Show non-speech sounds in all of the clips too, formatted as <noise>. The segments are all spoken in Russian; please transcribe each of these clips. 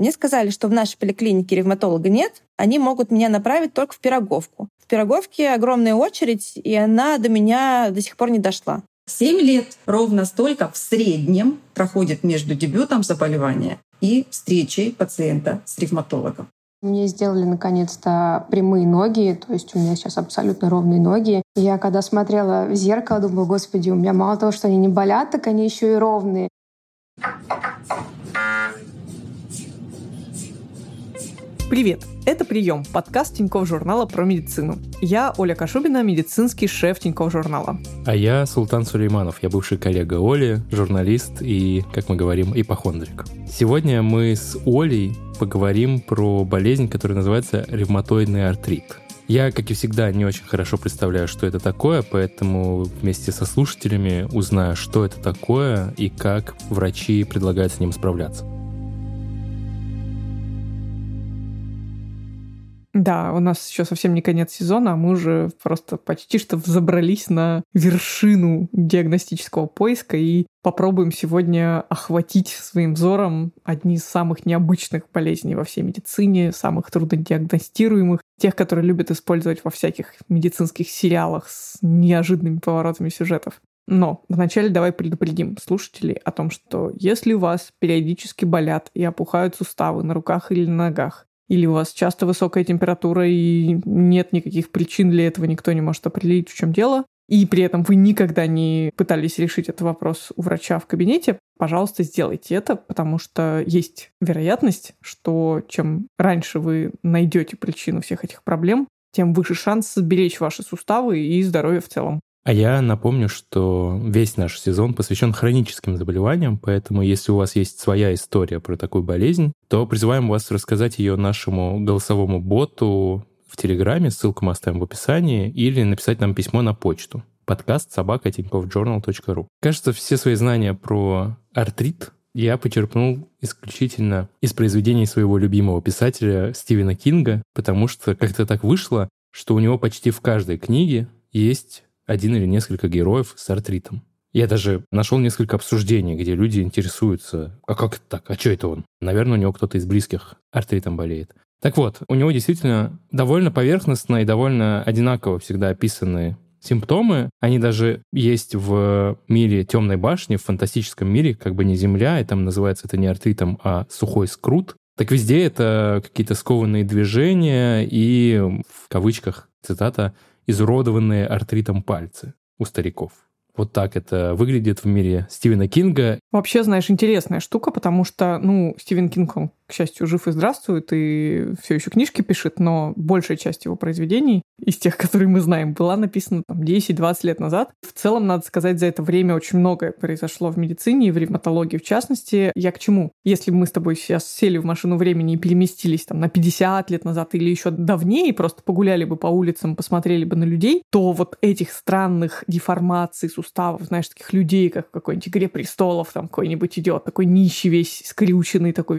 Мне сказали, что в нашей поликлинике ревматолога нет, они могут меня направить только в Пироговку. В Пироговке огромная очередь, и она до меня до сих пор не дошла. Семь лет ровно столько в среднем проходит между дебютом заболевания и встречей пациента с ревматологом. Мне сделали наконец-то прямые ноги, то есть у меня сейчас абсолютно ровные ноги. Я когда смотрела в зеркало, думала, господи, у меня мало того, что они не болят, так они еще и ровные. Привет! Это «Прием» — подкаст Тинькофф журнала про медицину. Я Оля Кашубина, медицинский шеф Тинькофф журнала. А я Султан Сулейманов, я бывший коллега Оли, журналист и, как мы говорим, ипохондрик. Сегодня мы с Олей поговорим про болезнь, которая называется ревматоидный артрит. Я, как и всегда, не очень хорошо представляю, что это такое, поэтому вместе со слушателями узнаю, что это такое и как врачи предлагают с ним справляться. Да, у нас еще совсем не конец сезона, а мы уже просто почти что взобрались на вершину диагностического поиска и попробуем сегодня охватить своим взором одни из самых необычных болезней во всей медицине, самых труднодиагностируемых, тех, которые любят использовать во всяких медицинских сериалах с неожиданными поворотами сюжетов. Но вначале давай предупредим слушателей о том, что если у вас периодически болят и опухают суставы на руках или ногах, или у вас часто высокая температура и нет никаких причин для этого, никто не может определить, в чем дело, и при этом вы никогда не пытались решить этот вопрос у врача в кабинете, пожалуйста, сделайте это, потому что есть вероятность, что чем раньше вы найдете причину всех этих проблем, тем выше шанс сберечь ваши суставы и здоровье в целом. А я напомню, что весь наш сезон посвящен хроническим заболеваниям, поэтому если у вас есть своя история про такую болезнь, то призываем вас рассказать ее нашему голосовому боту в Телеграме, ссылку мы оставим в описании, или написать нам письмо на почту подкаст собака ру. Кажется, все свои знания про артрит я почерпнул исключительно из произведений своего любимого писателя Стивена Кинга, потому что как-то так вышло, что у него почти в каждой книге есть один или несколько героев с артритом. Я даже нашел несколько обсуждений, где люди интересуются, а как это так, а что это он? Наверное, у него кто-то из близких артритом болеет. Так вот, у него действительно довольно поверхностно и довольно одинаково всегда описаны симптомы. Они даже есть в мире темной башни, в фантастическом мире, как бы не Земля, и там называется это не артритом, а сухой скрут. Так везде это какие-то скованные движения и, в кавычках, цитата, изуродованные артритом пальцы у стариков. Вот так это выглядит в мире Стивена Кинга. Вообще, знаешь, интересная штука, потому что, ну, Стивен Кинг, он, к счастью, жив и здравствует, и все еще книжки пишет, но большая часть его произведений из тех, которые мы знаем, была написана там 10-20 лет назад. В целом, надо сказать, за это время очень многое произошло в медицине и в ревматологии в частности. Я к чему? Если бы мы с тобой сейчас сели в машину времени и переместились там на 50 лет назад или еще давнее, просто погуляли бы по улицам, посмотрели бы на людей, то вот этих странных деформаций суставов, знаешь, таких людей, как в какой-нибудь «Игре престолов», там какой-нибудь идет, такой нищий весь, скрюченный такой.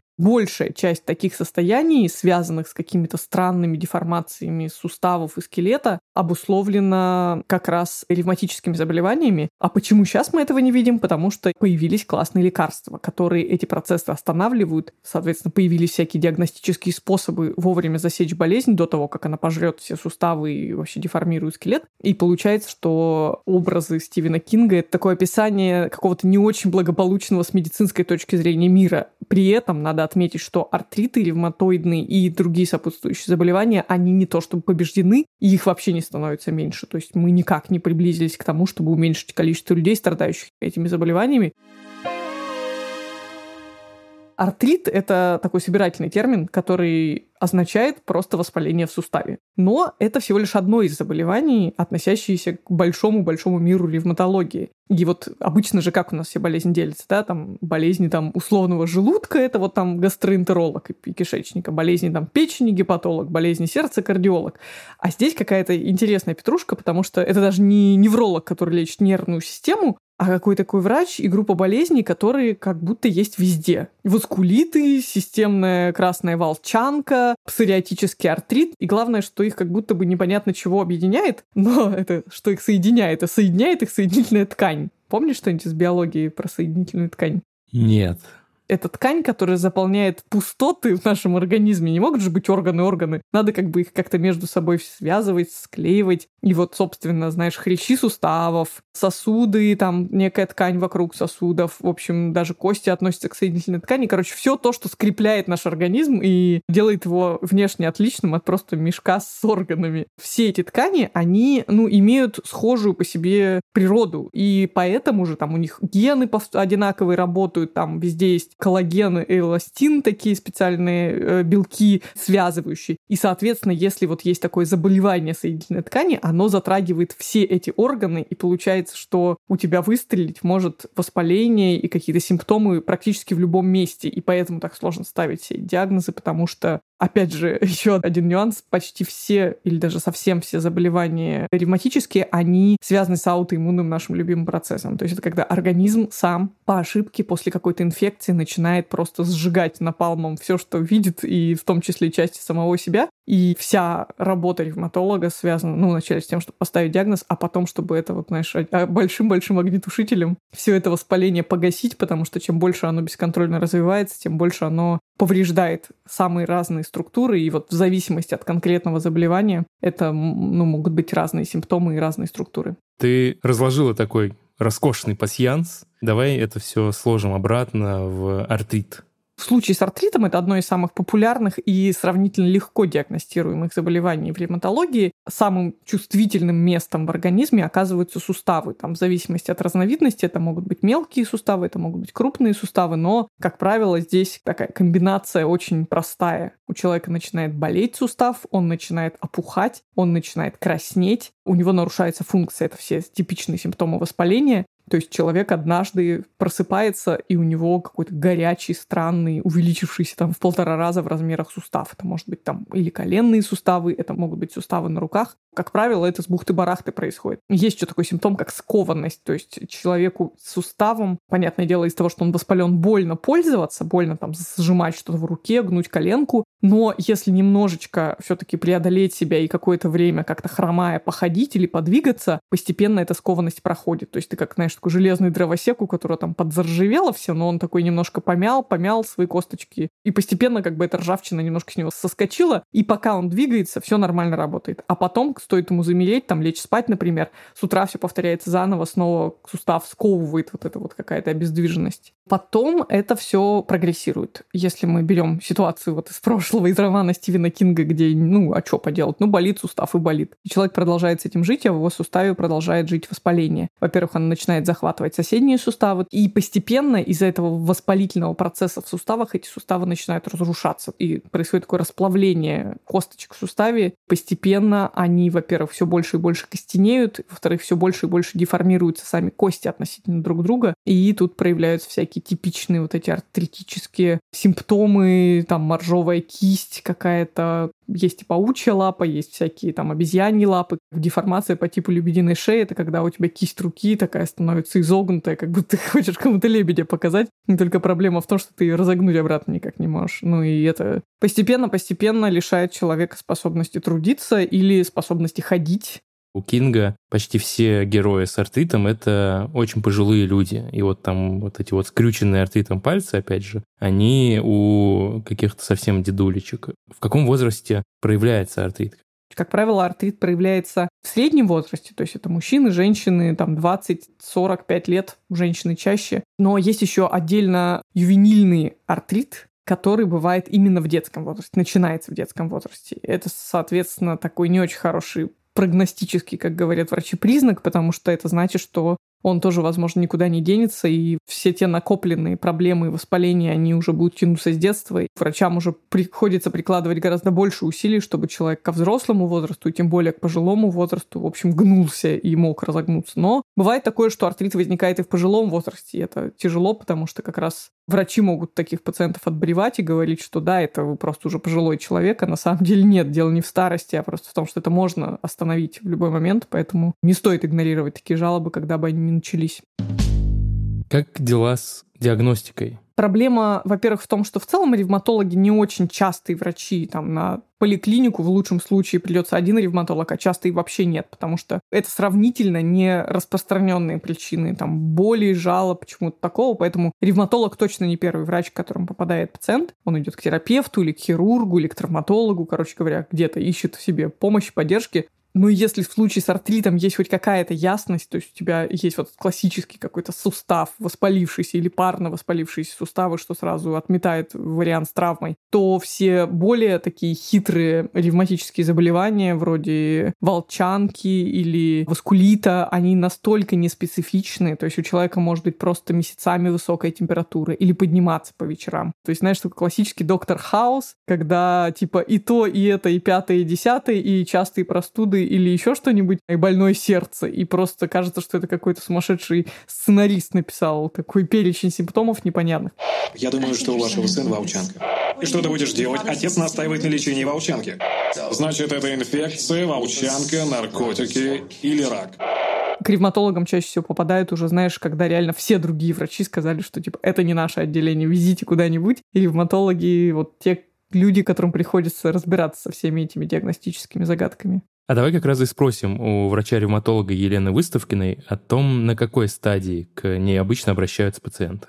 Большая часть таких состояний, связанных с какими-то странными деформациями суставов и скелета обусловлено как раз ревматическими заболеваниями. А почему сейчас мы этого не видим? Потому что появились классные лекарства, которые эти процессы останавливают. Соответственно, появились всякие диагностические способы вовремя засечь болезнь до того, как она пожрет все суставы и вообще деформирует скелет. И получается, что образы Стивена Кинга — это такое описание какого-то не очень благополучного с медицинской точки зрения мира. При этом надо отметить, что артриты ревматоидные и другие сопутствующие заболевания, они не то чтобы побеждены, и их вообще не становится меньше. То есть мы никак не приблизились к тому, чтобы уменьшить количество людей, страдающих этими заболеваниями. Артрит — это такой собирательный термин, который означает просто воспаление в суставе. Но это всего лишь одно из заболеваний, относящиеся к большому-большому миру ревматологии. И вот обычно же как у нас все болезни делятся, да, там болезни там условного желудка, это вот там гастроэнтеролог и кишечника, болезни там печени гепатолог, болезни сердца кардиолог. А здесь какая-то интересная петрушка, потому что это даже не невролог, который лечит нервную систему, а какой такой врач и группа болезней, которые как будто есть везде. Воскулиты, системная красная волчанка, псориатический артрит. И главное, что их как будто бы непонятно чего объединяет, но это что их соединяет, а соединяет их соединительная ткань. Помнишь что-нибудь из биологии про соединительную ткань? Нет. Это ткань, которая заполняет пустоты в нашем организме. Не могут же быть органы-органы. Надо как бы их как-то между собой связывать, склеивать. И вот, собственно, знаешь, хрящи суставов, сосуды, там некая ткань вокруг сосудов. В общем, даже кости относятся к соединительной ткани. Короче, все то, что скрепляет наш организм и делает его внешне отличным от просто мешка с органами. Все эти ткани, они, ну, имеют схожую по себе природу. И поэтому же там у них гены одинаковые работают, там везде есть коллаген и эластин, такие специальные э, белки связывающие. И, соответственно, если вот есть такое заболевание соединительной ткани, оно затрагивает все эти органы, и получается, что у тебя выстрелить может воспаление и какие-то симптомы практически в любом месте. И поэтому так сложно ставить все диагнозы, потому что Опять же, <laughs> еще один нюанс. Почти все или даже совсем все заболевания ревматические, они связаны с аутоиммунным нашим любимым процессом. То есть это когда организм сам по ошибке после какой-то инфекции начинает просто сжигать напалмом все, что видит, и в том числе части самого себя. И вся работа ревматолога связана, ну, вначале с тем, чтобы поставить диагноз, а потом, чтобы это, вот, знаешь, а, большим-большим огнетушителем все это воспаление погасить, потому что чем больше оно бесконтрольно развивается, тем больше оно повреждает самые разные структуры, и вот в зависимости от конкретного заболевания это ну, могут быть разные симптомы и разные структуры. Ты разложила такой роскошный пасьянс. Давай это все сложим обратно в артрит. В случае с артритом это одно из самых популярных и сравнительно легко диагностируемых заболеваний в ревматологии. Самым чувствительным местом в организме оказываются суставы. Там, в зависимости от разновидности, это могут быть мелкие суставы, это могут быть крупные суставы, но, как правило, здесь такая комбинация очень простая. У человека начинает болеть сустав, он начинает опухать, он начинает краснеть, у него нарушается функция, это все типичные симптомы воспаления, то есть человек однажды просыпается, и у него какой-то горячий, странный, увеличившийся там в полтора раза в размерах сустав. Это может быть там или коленные суставы, это могут быть суставы на руках. Как правило, это с бухты-барахты происходит. Есть еще такой симптом, как скованность. То есть человеку с суставом, понятное дело, из того, что он воспален, больно пользоваться, больно там сжимать что-то в руке, гнуть коленку. Но если немножечко все-таки преодолеть себя и какое-то время как-то хромая походить или подвигаться, постепенно эта скованность проходит. То есть ты как, знаешь, такой железный дровосек, у которого там подзаржавело все, но он такой немножко помял, помял свои косточки. И постепенно как бы эта ржавчина немножко с него соскочила, и пока он двигается, все нормально работает. А потом стоит ему замереть, там лечь спать, например, с утра все повторяется заново, снова сустав сковывает вот эта вот какая-то обездвиженность. Потом это все прогрессирует. Если мы берем ситуацию вот из прошлого, из романа Стивена Кинга, где, ну, а что поделать? Ну, болит сустав и болит. И человек продолжает с этим жить, а в его суставе продолжает жить воспаление. Во-первых, он начинает захватывать соседние суставы, и постепенно из-за этого воспалительного процесса в суставах эти суставы начинают разрушаться. И происходит такое расплавление косточек в суставе. Постепенно они, во-первых, все больше и больше костенеют, во-вторых, все больше и больше деформируются сами кости относительно друг друга, и тут проявляются всякие типичные вот эти артритические симптомы, там моржовая кисть какая-то, есть и паучья лапа, есть всякие там обезьяньи лапы. Деформация по типу лебединой шеи — это когда у тебя кисть руки такая становится изогнутая, как будто <laughs> ты хочешь кому-то лебедя показать. И только проблема в том, что ты ее разогнуть обратно никак не можешь. Ну и это постепенно-постепенно лишает человека способности трудиться или способности ходить. У Кинга почти все герои с артритом — это очень пожилые люди. И вот там вот эти вот скрюченные артритом пальцы, опять же, они у каких-то совсем дедулечек. В каком возрасте проявляется артрит? Как правило, артрит проявляется в среднем возрасте, то есть это мужчины, женщины, там 20-45 лет, женщины чаще. Но есть еще отдельно ювенильный артрит, который бывает именно в детском возрасте, начинается в детском возрасте. Это, соответственно, такой не очень хороший прогностический, как говорят врачи, признак, потому что это значит, что он тоже, возможно, никуда не денется, и все те накопленные проблемы и воспаления, они уже будут тянуться с детства, и врачам уже приходится прикладывать гораздо больше усилий, чтобы человек ко взрослому возрасту, и тем более к пожилому возрасту, в общем, гнулся и мог разогнуться. Но бывает такое, что артрит возникает и в пожилом возрасте, и это тяжело, потому что как раз врачи могут таких пациентов отбревать и говорить, что да, это вы просто уже пожилой человек, а на самом деле нет, дело не в старости, а просто в том, что это можно остановить в любой момент, поэтому не стоит игнорировать такие жалобы, когда бы они не начались. Как дела с диагностикой? Проблема, во-первых, в том, что в целом ревматологи не очень частые врачи. Там на поликлинику в лучшем случае придется один ревматолог, а часто и вообще нет, потому что это сравнительно не распространенные причины, там, боли, жалоб, почему-то такого, поэтому ревматолог точно не первый врач, к которому попадает пациент. Он идет к терапевту или к хирургу, или к травматологу, короче говоря, где-то ищет себе помощь, поддержки. Ну, если в случае с артритом есть хоть какая-то ясность, то есть у тебя есть вот классический какой-то сустав воспалившийся или парно воспалившиеся суставы, что сразу отметает вариант с травмой, то все более такие хитрые ревматические заболевания, вроде волчанки или васкулита, они настолько неспецифичны, то есть у человека может быть просто месяцами высокая температура или подниматься по вечерам. То есть, знаешь, такой классический доктор Хаус, когда типа и то, и это, и пятое, и десятое, и частые простуды, или еще что-нибудь, и больное сердце. И просто кажется, что это какой-то сумасшедший сценарист написал такой перечень симптомов непонятных. Я думаю, что у вашего сына волчанка. И что ты будешь делать? Отец настаивает на лечении волчанки. Значит, это инфекция, волчанка, наркотики или рак к ревматологам чаще всего попадают уже, знаешь, когда реально все другие врачи сказали, что типа это не наше отделение, везите куда-нибудь. И ревматологи, вот те люди, которым приходится разбираться со всеми этими диагностическими загадками. А давай как раз и спросим у врача-ревматолога Елены Выставкиной о том, на какой стадии к ней обычно обращаются пациенты.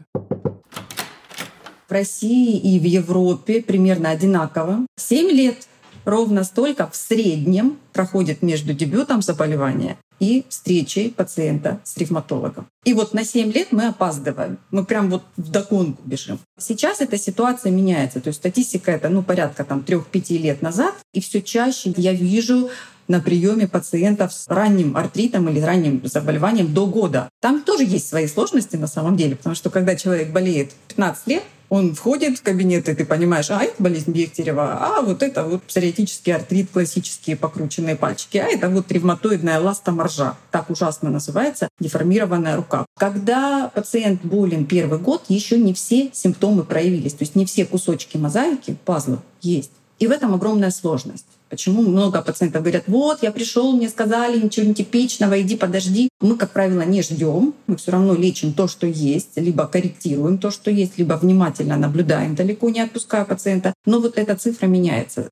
В России и в Европе примерно одинаково. 7 лет ровно столько в среднем проходит между дебютом заболевания и встречей пациента с ревматологом. И вот на 7 лет мы опаздываем. Мы прям вот в догонку бежим. Сейчас эта ситуация меняется. То есть статистика это ну, порядка там 3-5 лет назад. И все чаще я вижу на приеме пациентов с ранним артритом или ранним заболеванием до года. Там тоже есть свои сложности на самом деле, потому что когда человек болеет 15 лет, он входит в кабинет, и ты понимаешь, а это болезнь Бехтерева, а вот это вот псориатический артрит, классические покрученные пальчики, а это вот ревматоидная ластоморжа, так ужасно называется, деформированная рука. Когда пациент болен первый год, еще не все симптомы проявились, то есть не все кусочки мозаики, пазлов есть. И в этом огромная сложность. Почему много пациентов говорят, вот, я пришел, мне сказали, ничего не типичного, иди подожди. Мы, как правило, не ждем, мы все равно лечим то, что есть, либо корректируем то, что есть, либо внимательно наблюдаем, далеко не отпуская пациента. Но вот эта цифра меняется.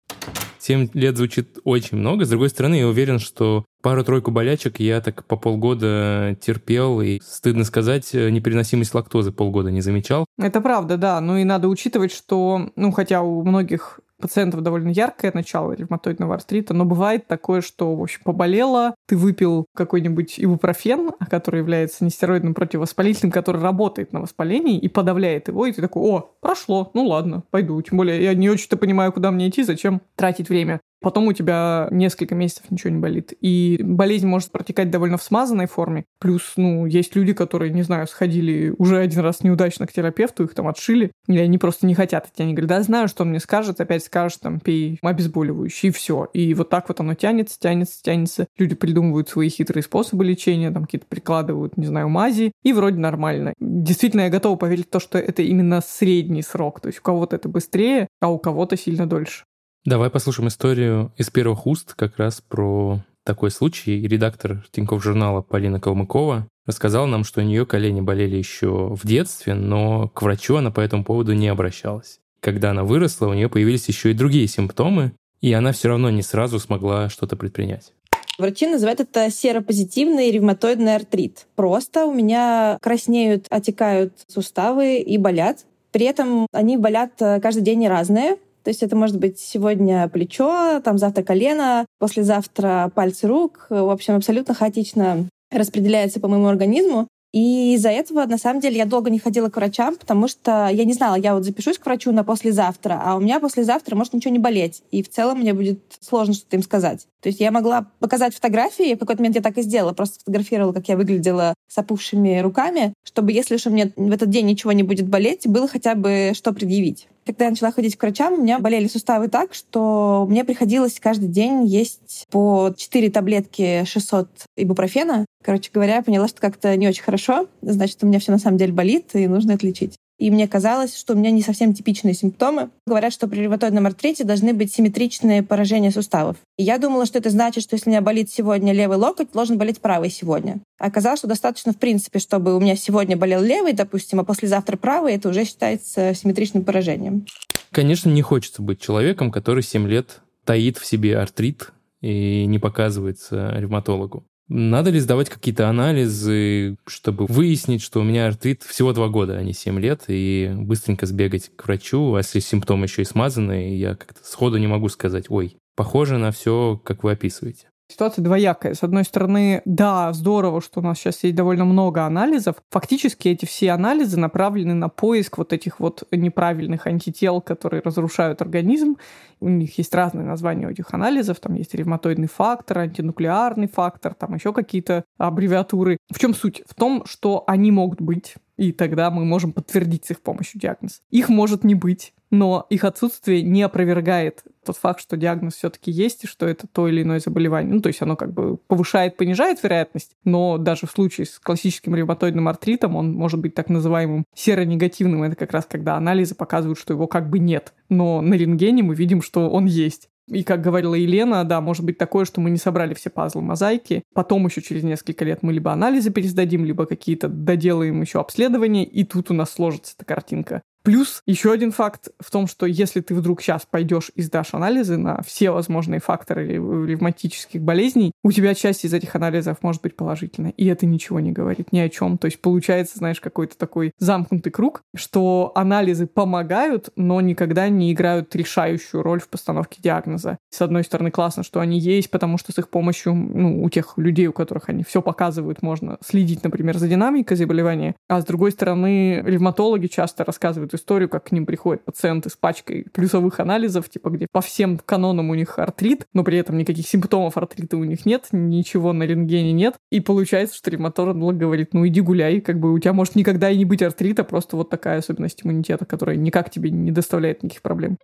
Семь лет звучит очень много. С другой стороны, я уверен, что пару-тройку болячек я так по полгода терпел, и, стыдно сказать, непереносимость лактозы полгода не замечал. Это правда, да. Ну и надо учитывать, что, ну, хотя у многих пациентов довольно яркое начало ревматоидного артрита, но бывает такое, что, в общем, поболело, ты выпил какой-нибудь ибупрофен, который является нестероидным противовоспалительным, который работает на воспалении и подавляет его, и ты такой, о, прошло, ну ладно, пойду. Тем более я не очень-то понимаю, куда мне идти, зачем тратить время. Потом у тебя несколько месяцев ничего не болит. И болезнь может протекать довольно в смазанной форме. Плюс, ну, есть люди, которые, не знаю, сходили уже один раз неудачно к терапевту, их там отшили, или они просто не хотят идти. Они говорят, да, знаю, что он мне скажет, опять скажет, там, пей обезболивающий, и все. И вот так вот оно тянется, тянется, тянется. Люди придумывают свои хитрые способы лечения, там, какие-то прикладывают, не знаю, мази, и вроде нормально. Действительно, я готова поверить в то, что это именно средний срок. То есть у кого-то это быстрее, а у кого-то сильно дольше. Давай послушаем историю из первых уст как раз про такой случай. Редактор Тинькофф журнала Полина Калмыкова рассказала нам, что у нее колени болели еще в детстве, но к врачу она по этому поводу не обращалась. Когда она выросла, у нее появились еще и другие симптомы, и она все равно не сразу смогла что-то предпринять. Врачи называют это серопозитивный ревматоидный артрит. Просто у меня краснеют, отекают суставы и болят. При этом они болят э, каждый день разные. То есть это может быть сегодня плечо, там завтра колено, послезавтра пальцы рук. В общем, абсолютно хаотично распределяется по моему организму. И из-за этого, на самом деле, я долго не ходила к врачам, потому что я не знала, я вот запишусь к врачу на послезавтра, а у меня послезавтра может ничего не болеть. И в целом мне будет сложно что-то им сказать. То есть я могла показать фотографии, в какой-то момент я так и сделала, просто фотографировала, как я выглядела с опухшими руками, чтобы, если уж мне в этот день ничего не будет болеть, было хотя бы что предъявить. Когда я начала ходить к врачам, у меня болели суставы так, что мне приходилось каждый день есть по 4 таблетки 600 ибупрофена. Короче говоря, я поняла, что как-то не очень хорошо. Значит, у меня все на самом деле болит, и нужно это лечить. И мне казалось, что у меня не совсем типичные симптомы. Говорят, что при ревматоидном артрите должны быть симметричные поражения суставов. И я думала, что это значит, что если у меня болит сегодня левый локоть, должен болеть правый сегодня. Оказалось, что достаточно, в принципе, чтобы у меня сегодня болел левый, допустим, а послезавтра правый, это уже считается симметричным поражением. Конечно, не хочется быть человеком, который 7 лет таит в себе артрит и не показывается ревматологу. Надо ли сдавать какие-то анализы, чтобы выяснить, что у меня артрит всего два года, а не 7 лет, и быстренько сбегать к врачу, а если симптомы еще и смазанные, я как-то сходу не могу сказать, ой, похоже на все, как вы описываете. Ситуация двоякая. С одной стороны, да, здорово, что у нас сейчас есть довольно много анализов. Фактически эти все анализы направлены на поиск вот этих вот неправильных антител, которые разрушают организм. У них есть разные названия у этих анализов. Там есть ревматоидный фактор, антинуклеарный фактор, там еще какие-то аббревиатуры. В чем суть? В том, что они могут быть и тогда мы можем подтвердить с их помощью диагноз. Их может не быть, но их отсутствие не опровергает тот факт, что диагноз все-таки есть и что это то или иное заболевание. Ну, то есть оно как бы повышает, понижает вероятность, но даже в случае с классическим ревматоидным артритом он может быть так называемым серонегативным. Это как раз когда анализы показывают, что его как бы нет. Но на рентгене мы видим, что он есть. И, как говорила Елена, да, может быть такое, что мы не собрали все пазлы мозаики. Потом еще через несколько лет мы либо анализы пересдадим, либо какие-то доделаем еще обследования, и тут у нас сложится эта картинка. Плюс еще один факт в том, что если ты вдруг сейчас пойдешь и сдашь анализы на все возможные факторы ревматических болезней, у тебя часть из этих анализов может быть положительной. И это ничего не говорит ни о чем. То есть получается, знаешь, какой-то такой замкнутый круг, что анализы помогают, но никогда не играют решающую роль в постановке диагноза. С одной стороны, классно, что они есть, потому что с их помощью, ну, у тех людей, у которых они все показывают, можно следить, например, за динамикой заболевания. А с другой стороны, ревматологи часто рассказывают рассказывают историю, как к ним приходят пациенты с пачкой плюсовых анализов, типа где по всем канонам у них артрит, но при этом никаких симптомов артрита у них нет, ничего на рентгене нет. И получается, что ревматолог говорит, ну иди гуляй, как бы у тебя может никогда и не быть артрита, просто вот такая особенность иммунитета, которая никак тебе не доставляет никаких проблем.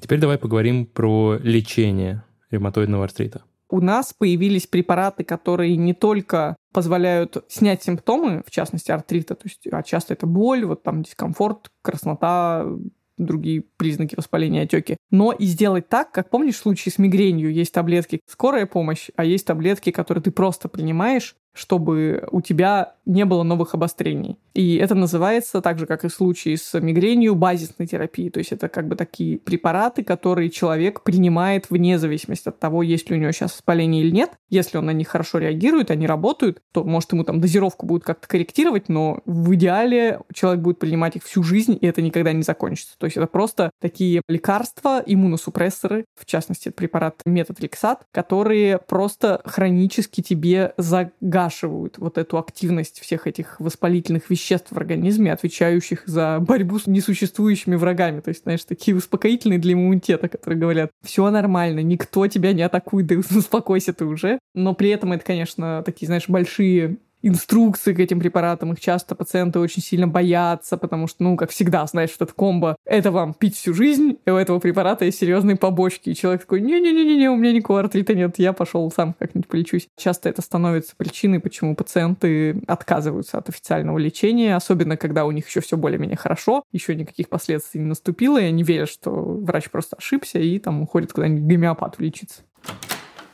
Теперь давай поговорим про лечение ревматоидного артрита у нас появились препараты, которые не только позволяют снять симптомы, в частности артрита, то есть а часто это боль, вот там дискомфорт, краснота, другие признаки воспаления отеки. Но и сделать так, как помнишь в случае с мигренью, есть таблетки скорая помощь, а есть таблетки, которые ты просто принимаешь, чтобы у тебя не было новых обострений. И это называется, так же, как и в случае с мигренью, базисной терапией. То есть это как бы такие препараты, которые человек принимает вне зависимости от того, есть ли у него сейчас воспаление или нет. Если он на них хорошо реагирует, они работают, то, может, ему там дозировку будут как-то корректировать, но в идеале человек будет принимать их всю жизнь, и это никогда не закончится. То есть это просто такие лекарства, иммуносупрессоры, в частности, препарат метотрексат, которые просто хронически тебе загаживают сгашивают вот эту активность всех этих воспалительных веществ в организме, отвечающих за борьбу с несуществующими врагами. То есть, знаешь, такие успокоительные для иммунитета, которые говорят, все нормально, никто тебя не атакует, да успокойся ты уже. Но при этом это, конечно, такие, знаешь, большие инструкции к этим препаратам. Их часто пациенты очень сильно боятся, потому что, ну, как всегда, знаешь, что это комбо, это вам пить всю жизнь, и у этого препарата есть серьезные побочки. И человек такой, не-не-не-не, у меня никакого артрита нет, я пошел сам как-нибудь полечусь. Часто это становится причиной, почему пациенты отказываются от официального лечения, особенно когда у них еще все более-менее хорошо, еще никаких последствий не наступило, и они верят, что врач просто ошибся, и там уходит куда-нибудь к гомеопату лечиться.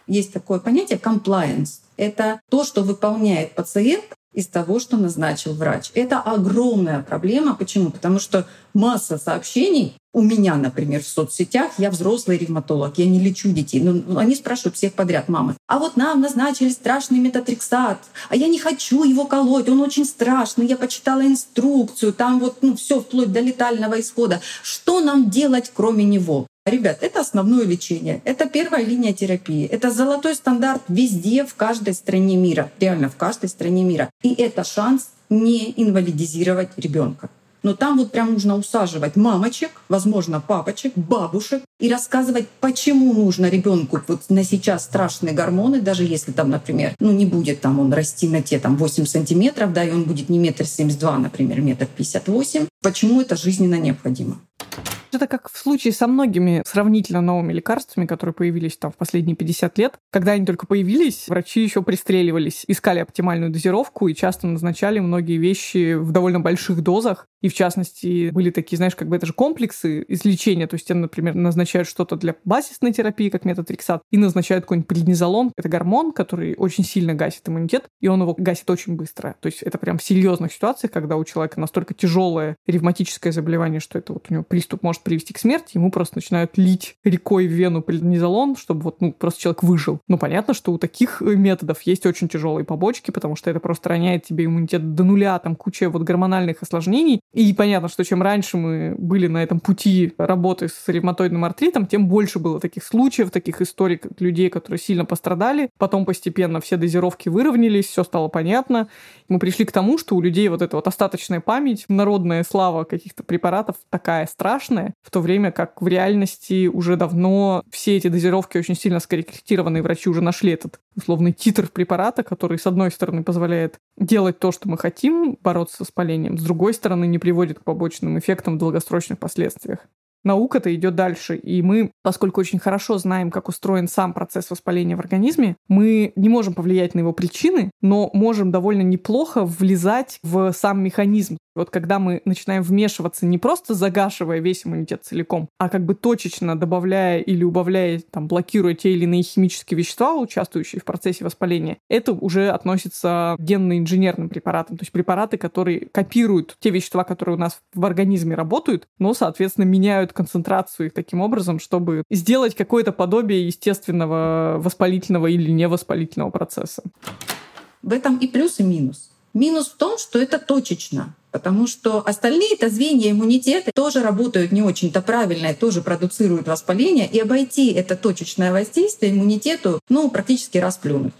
Есть такое понятие compliance это то, что выполняет пациент из того, что назначил врач. Это огромная проблема. Почему? Потому что масса сообщений у меня, например, в соцсетях, я взрослый ревматолог, я не лечу детей. Но ну, они спрашивают всех подряд, мамы, а вот нам назначили страшный метатрексат, а я не хочу его колоть, он очень страшный, я почитала инструкцию, там вот ну, все вплоть до летального исхода. Что нам делать, кроме него? Ребят, это основное лечение, это первая линия терапии, это золотой стандарт везде, в каждой стране мира, реально в каждой стране мира. И это шанс не инвалидизировать ребенка. Но там вот прям нужно усаживать мамочек, возможно, папочек, бабушек и рассказывать, почему нужно ребенку вот на сейчас страшные гормоны, даже если там, например, ну не будет там он расти на те там 8 сантиметров, да, и он будет не метр семьдесят два, например, метр пятьдесят восемь. Почему это жизненно необходимо? Это как в случае со многими сравнительно новыми лекарствами, которые появились там в последние 50 лет. Когда они только появились, врачи еще пристреливались, искали оптимальную дозировку и часто назначали многие вещи в довольно больших дозах. И в частности, были такие, знаешь, как бы это же комплексы излечения. То есть тебе, например, назначают что-то для базисной терапии, как метод Риксат, и назначают какой-нибудь преднизолон. Это гормон, который очень сильно гасит иммунитет, и он его гасит очень быстро. То есть это прям в серьезных ситуациях, когда у человека настолько тяжелое ревматическое заболевание, что это вот у него приступ может привести к смерти, ему просто начинают лить рекой в вену преднизолон, чтобы вот, ну, просто человек выжил. Ну, понятно, что у таких методов есть очень тяжелые побочки, потому что это просто роняет тебе иммунитет до нуля, там куча вот гормональных осложнений, и понятно, что чем раньше мы были на этом пути работы с ревматоидным артритом, тем больше было таких случаев, таких историй людей, которые сильно пострадали. Потом постепенно все дозировки выровнялись, все стало понятно. Мы пришли к тому, что у людей вот эта вот остаточная память, народная слава каких-то препаратов такая страшная, в то время как в реальности уже давно все эти дозировки очень сильно скорректированы, и врачи уже нашли этот условный титр препарата, который, с одной стороны, позволяет делать то, что мы хотим, бороться с воспалением, с другой стороны, не приводит к побочным эффектам в долгосрочных последствиях. Наука-то идет дальше, и мы, поскольку очень хорошо знаем, как устроен сам процесс воспаления в организме, мы не можем повлиять на его причины, но можем довольно неплохо влезать в сам механизм. Вот когда мы начинаем вмешиваться не просто загашивая весь иммунитет целиком, а как бы точечно добавляя или убавляя, там, блокируя те или иные химические вещества, участвующие в процессе воспаления, это уже относится к генно-инженерным препаратам, то есть препараты, которые копируют те вещества, которые у нас в организме работают, но, соответственно, меняют концентрацию их таким образом, чтобы сделать какое-то подобие естественного воспалительного или невоспалительного процесса. В этом и плюс, и минус. Минус в том, что это точечно. Потому что остальные-то звенья иммунитета тоже работают не очень-то правильно и тоже продуцируют воспаление. И обойти это точечное воздействие иммунитету ну, практически расплюнуть.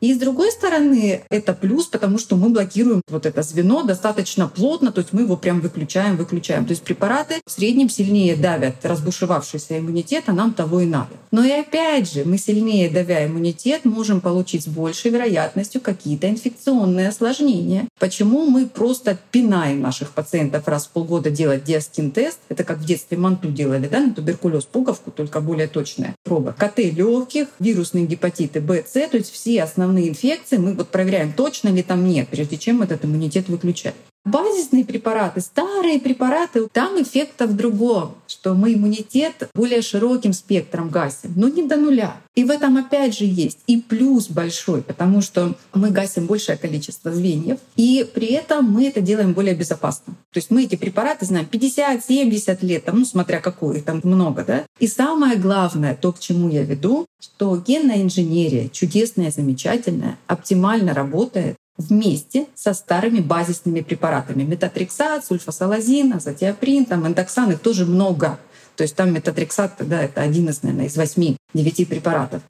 И с другой стороны, это плюс, потому что мы блокируем вот это звено достаточно плотно, то есть мы его прям выключаем, выключаем. То есть препараты в среднем сильнее давят разбушевавшийся иммунитет, а нам того и надо. Но и опять же, мы сильнее давя иммунитет, можем получить с большей вероятностью какие-то инфекционные осложнения. Почему мы просто пинаем наших пациентов раз в полгода делать диаскин-тест? Это как в детстве манту делали, да, на туберкулез пуговку, только более точная проба. КТ легких, вирусные гепатиты Б, С, то есть все основные основные инфекции, мы вот проверяем, точно ли там нет, прежде чем этот иммунитет выключать. Базисные препараты, старые препараты, там эффекта в другом, что мы иммунитет более широким спектром гасим, но не до нуля. И в этом опять же есть и плюс большой, потому что мы гасим большее количество звеньев, и при этом мы это делаем более безопасно. То есть мы эти препараты знаем 50-70 лет, там, ну смотря какой, их там много, да. И самое главное, то, к чему я веду, что генная инженерия чудесная, замечательная, оптимально работает вместе со старыми базисными препаратами. Метатрексат, сульфасалазин, азотиаприн, там эндоксан, их тоже много. То есть там метатрексат, да, это один из, наверное, из восьми-девяти препаратов.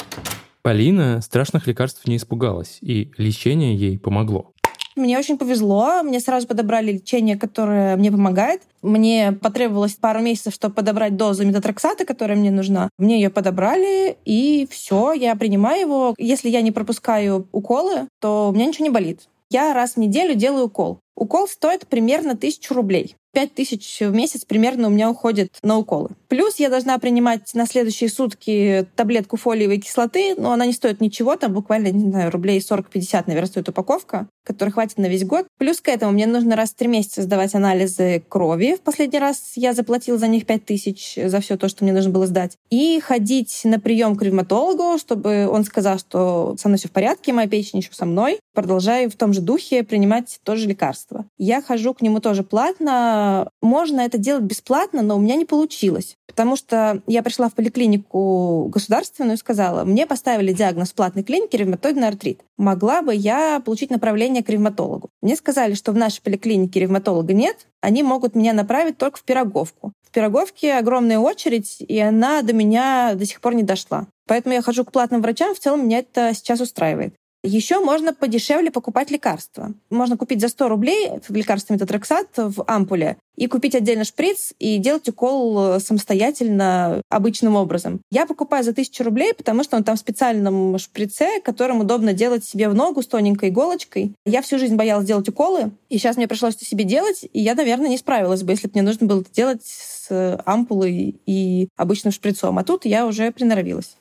Полина страшных лекарств не испугалась, и лечение ей помогло. Мне очень повезло. Мне сразу подобрали лечение, которое мне помогает. Мне потребовалось пару месяцев, чтобы подобрать дозу метатрексата, которая мне нужна. Мне ее подобрали, и все, я принимаю его. Если я не пропускаю уколы, то у меня ничего не болит. Я раз в неделю делаю укол. Укол стоит примерно тысячу рублей. 5 тысяч в месяц примерно у меня уходит на уколы. Плюс я должна принимать на следующие сутки таблетку фолиевой кислоты, но она не стоит ничего, там буквально, не знаю, рублей 40-50, наверное, стоит упаковка, которой хватит на весь год. Плюс к этому мне нужно раз в три месяца сдавать анализы крови. В последний раз я заплатила за них 5 тысяч за все то, что мне нужно было сдать. И ходить на прием к ревматологу, чтобы он сказал, что со мной все в порядке, моя печень еще со мной. Продолжаю в том же духе принимать тоже лекарства. Я хожу к нему тоже платно, можно это делать бесплатно, но у меня не получилось. Потому что я пришла в поликлинику государственную и сказала, мне поставили диагноз в платной клинике ревматоидный артрит. Могла бы я получить направление к ревматологу? Мне сказали, что в нашей поликлинике ревматолога нет, они могут меня направить только в Пироговку. В Пироговке огромная очередь, и она до меня до сих пор не дошла. Поэтому я хожу к платным врачам, в целом меня это сейчас устраивает. Еще можно подешевле покупать лекарства. Можно купить за 100 рублей лекарство метатрексат в ампуле и купить отдельно шприц и делать укол э, самостоятельно обычным образом. Я покупаю за тысячу рублей, потому что он там в специальном шприце, которым удобно делать себе в ногу с тоненькой иголочкой. Я всю жизнь боялась делать уколы, и сейчас мне пришлось это себе делать, и я, наверное, не справилась бы, если бы мне нужно было это делать с ампулой и обычным шприцом. А тут я уже приноровилась.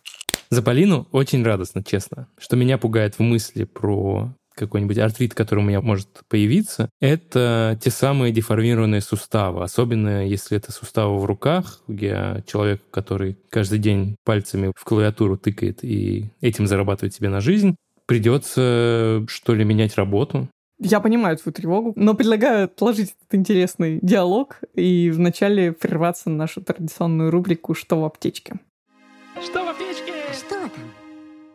За Полину очень радостно, честно. Что меня пугает в мысли про какой-нибудь артрит, который у меня может появиться, это те самые деформированные суставы. Особенно если это суставы в руках. Я человек, который каждый день пальцами в клавиатуру тыкает и этим зарабатывает себе на жизнь. Придется, что ли, менять работу. Я понимаю твою тревогу, но предлагаю отложить этот интересный диалог и вначале прерваться на нашу традиционную рубрику «Что в аптечке?». Что в аптечке? Что там?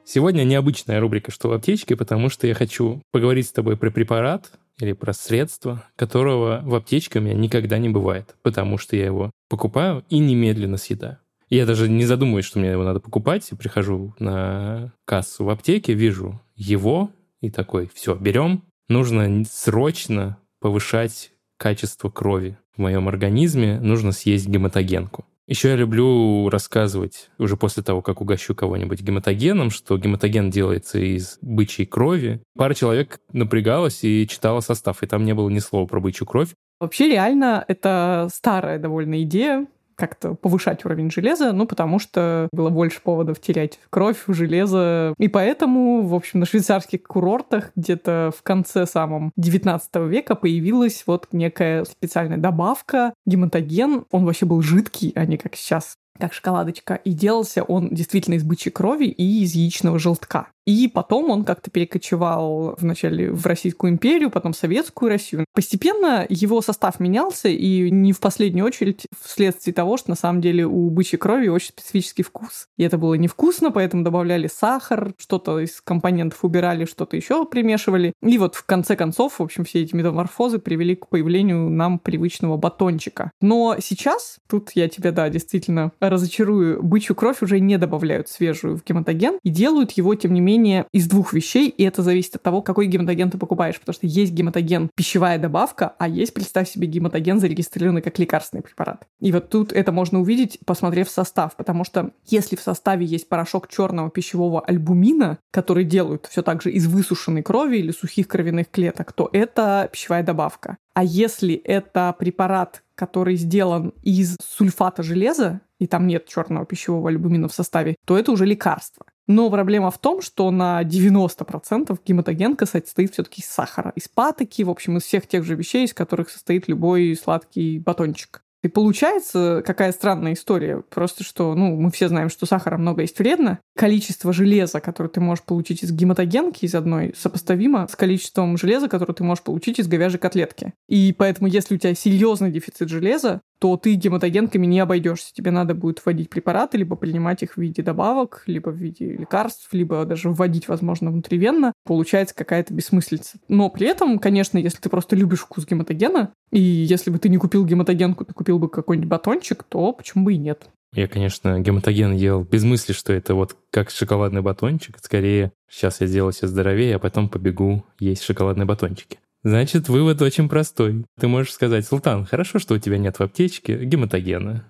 Сегодня необычная рубрика «Что в аптечке?», потому что я хочу поговорить с тобой про препарат или про средство, которого в аптечке у меня никогда не бывает, потому что я его покупаю и немедленно съедаю. Я даже не задумываюсь, что мне его надо покупать. Я прихожу на кассу в аптеке, вижу его и такой, все, берем. Нужно срочно повышать качество крови в моем организме, нужно съесть гематогенку. Еще я люблю рассказывать уже после того, как угощу кого-нибудь гематогеном, что гематоген делается из бычьей крови. Пара человек напрягалась и читала состав, и там не было ни слова про бычью кровь. Вообще, реально, это старая довольно идея как-то повышать уровень железа, ну, потому что было больше поводов терять кровь, железо. И поэтому, в общем, на швейцарских курортах где-то в конце самом 19 века появилась вот некая специальная добавка, гематоген. Он вообще был жидкий, а не как сейчас как шоколадочка. И делался он действительно из бычьей крови и из яичного желтка. И потом он как-то перекочевал вначале в Российскую империю, потом в Советскую Россию. Постепенно его состав менялся, и не в последнюю очередь вследствие того, что на самом деле у бычьей крови очень специфический вкус. И это было невкусно, поэтому добавляли сахар, что-то из компонентов убирали, что-то еще примешивали. И вот в конце концов, в общем, все эти метаморфозы привели к появлению нам привычного батончика. Но сейчас, тут я тебя, да, действительно разочарую, бычью кровь уже не добавляют свежую в гематоген и делают его, тем не менее, менее из двух вещей, и это зависит от того, какой гематоген ты покупаешь, потому что есть гематоген пищевая добавка, а есть, представь себе, гематоген зарегистрированный как лекарственный препарат. И вот тут это можно увидеть, посмотрев состав, потому что если в составе есть порошок черного пищевого альбумина, который делают все так же из высушенной крови или сухих кровяных клеток, то это пищевая добавка. А если это препарат, который сделан из сульфата железа, и там нет черного пищевого альбумина в составе, то это уже лекарство. Но проблема в том, что на 90% гематогенка состоит все-таки из сахара, из патоки, в общем, из всех тех же вещей, из которых состоит любой сладкий батончик. И получается, какая странная история. Просто что, ну, мы все знаем, что сахара много есть вредно. Количество железа, которое ты можешь получить из гематогенки, из одной, сопоставимо с количеством железа, которое ты можешь получить из говяжьей котлетки. И поэтому, если у тебя серьезный дефицит железа, то ты гематогенками не обойдешься. Тебе надо будет вводить препараты, либо принимать их в виде добавок, либо в виде лекарств, либо даже вводить, возможно, внутривенно. Получается какая-то бессмыслица. Но при этом, конечно, если ты просто любишь вкус гематогена, и если бы ты не купил гематогенку, ты купил бы какой-нибудь батончик, то почему бы и нет? Я, конечно, гематоген ел без мысли, что это вот как шоколадный батончик. Скорее, сейчас я сделаю себе здоровее, а потом побегу есть шоколадные батончики. Значит, вывод очень простой. Ты можешь сказать, Султан, хорошо, что у тебя нет в аптечке гематогена.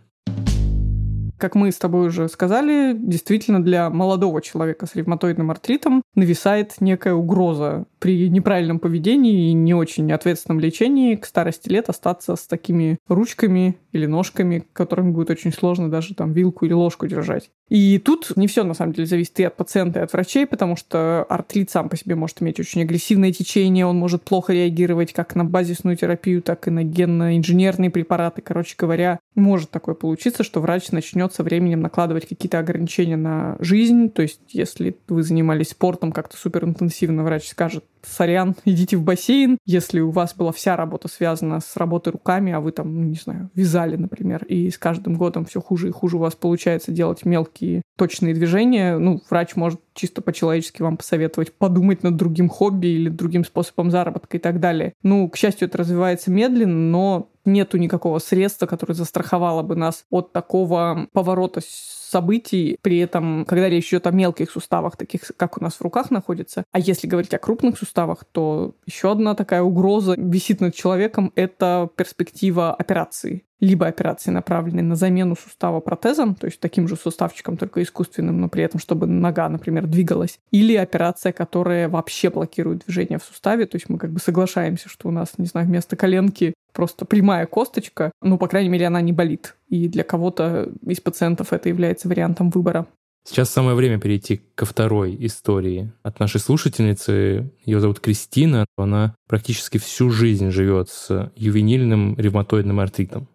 Как мы с тобой уже сказали, действительно для молодого человека с ревматоидным артритом нависает некая угроза при неправильном поведении и не очень ответственном лечении к старости лет остаться с такими ручками или ножками, которыми будет очень сложно даже там вилку или ложку держать. И тут не все на самом деле зависит и от пациента, и от врачей, потому что артрит сам по себе может иметь очень агрессивное течение, он может плохо реагировать как на базисную терапию, так и на генно-инженерные препараты. Короче говоря, может такое получиться, что врач начнет со временем накладывать какие-то ограничения на жизнь. То есть, если вы занимались спортом как-то суперинтенсивно, врач скажет, сорян, <laughs> идите в бассейн. Если у вас была вся работа связана с работой руками, а вы там, ну, не знаю, вязали, например, и с каждым годом все хуже и хуже у вас получается делать мелкие точные движения, ну, врач может чисто по-человечески вам посоветовать подумать над другим хобби или другим способом заработка и так далее. Ну, к счастью, это развивается медленно, но нету никакого средства, которое застраховало бы нас от такого поворота событий, при этом, когда речь идет о мелких суставах, таких, как у нас в руках находится. А если говорить о крупных суставах, то еще одна такая угроза висит над человеком — это перспектива операции либо операции, направленные на замену сустава протезом, то есть таким же суставчиком, только искусственным, но при этом, чтобы нога, например, двигалась, или операция, которая вообще блокирует движение в суставе, то есть мы как бы соглашаемся, что у нас, не знаю, вместо коленки просто прямая косточка, ну, по крайней мере, она не болит. И для кого-то из пациентов это является вариантом выбора. Сейчас самое время перейти ко второй истории от нашей слушательницы. Ее зовут Кристина. Она практически всю жизнь живет с ювенильным ревматоидным артритом.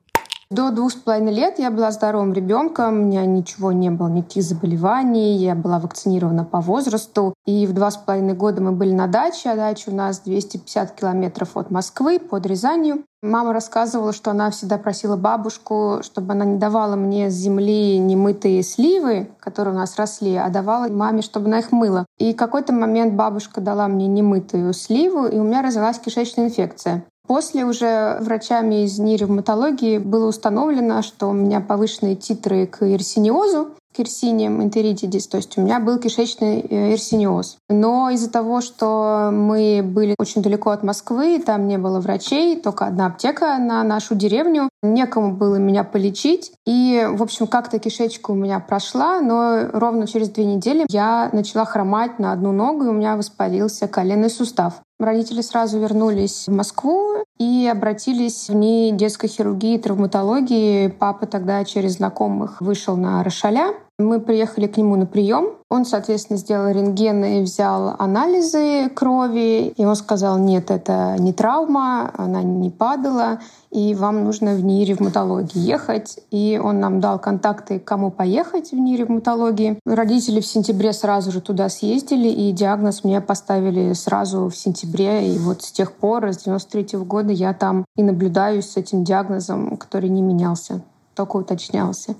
До двух с половиной лет я была здоровым ребенком, у меня ничего не было, никаких заболеваний, я была вакцинирована по возрасту. И в два с половиной года мы были на даче, а дача у нас 250 километров от Москвы под Рязанью. Мама рассказывала, что она всегда просила бабушку, чтобы она не давала мне с земли немытые сливы, которые у нас росли, а давала маме, чтобы она их мыла. И в какой-то момент бабушка дала мне немытую сливу, и у меня развилась кишечная инфекция. После уже врачами из нейревматологии было установлено, что у меня повышенные титры к ирсиниозу, к ирсиниям энтеритидис, то есть у меня был кишечный э, ирсиниоз. Но из-за того, что мы были очень далеко от Москвы, там не было врачей, только одна аптека на нашу деревню, некому было меня полечить. И, в общем, как-то кишечка у меня прошла, но ровно через две недели я начала хромать на одну ногу, и у меня воспалился коленный сустав. Родители сразу вернулись в Москву и обратились в ней детской хирургии и травматологии. Папа тогда через знакомых вышел на Рошаля. Мы приехали к нему на прием. Он, соответственно, сделал рентген и взял анализы крови. И он сказал, нет, это не травма, она не падала, и вам нужно в НИИ ревматологии ехать. И он нам дал контакты, кому поехать в НИИ ревматологии. Родители в сентябре сразу же туда съездили, и диагноз мне поставили сразу в сентябре. И вот с тех пор, с 93 -го года, я там и наблюдаюсь с этим диагнозом, который не менялся, только уточнялся.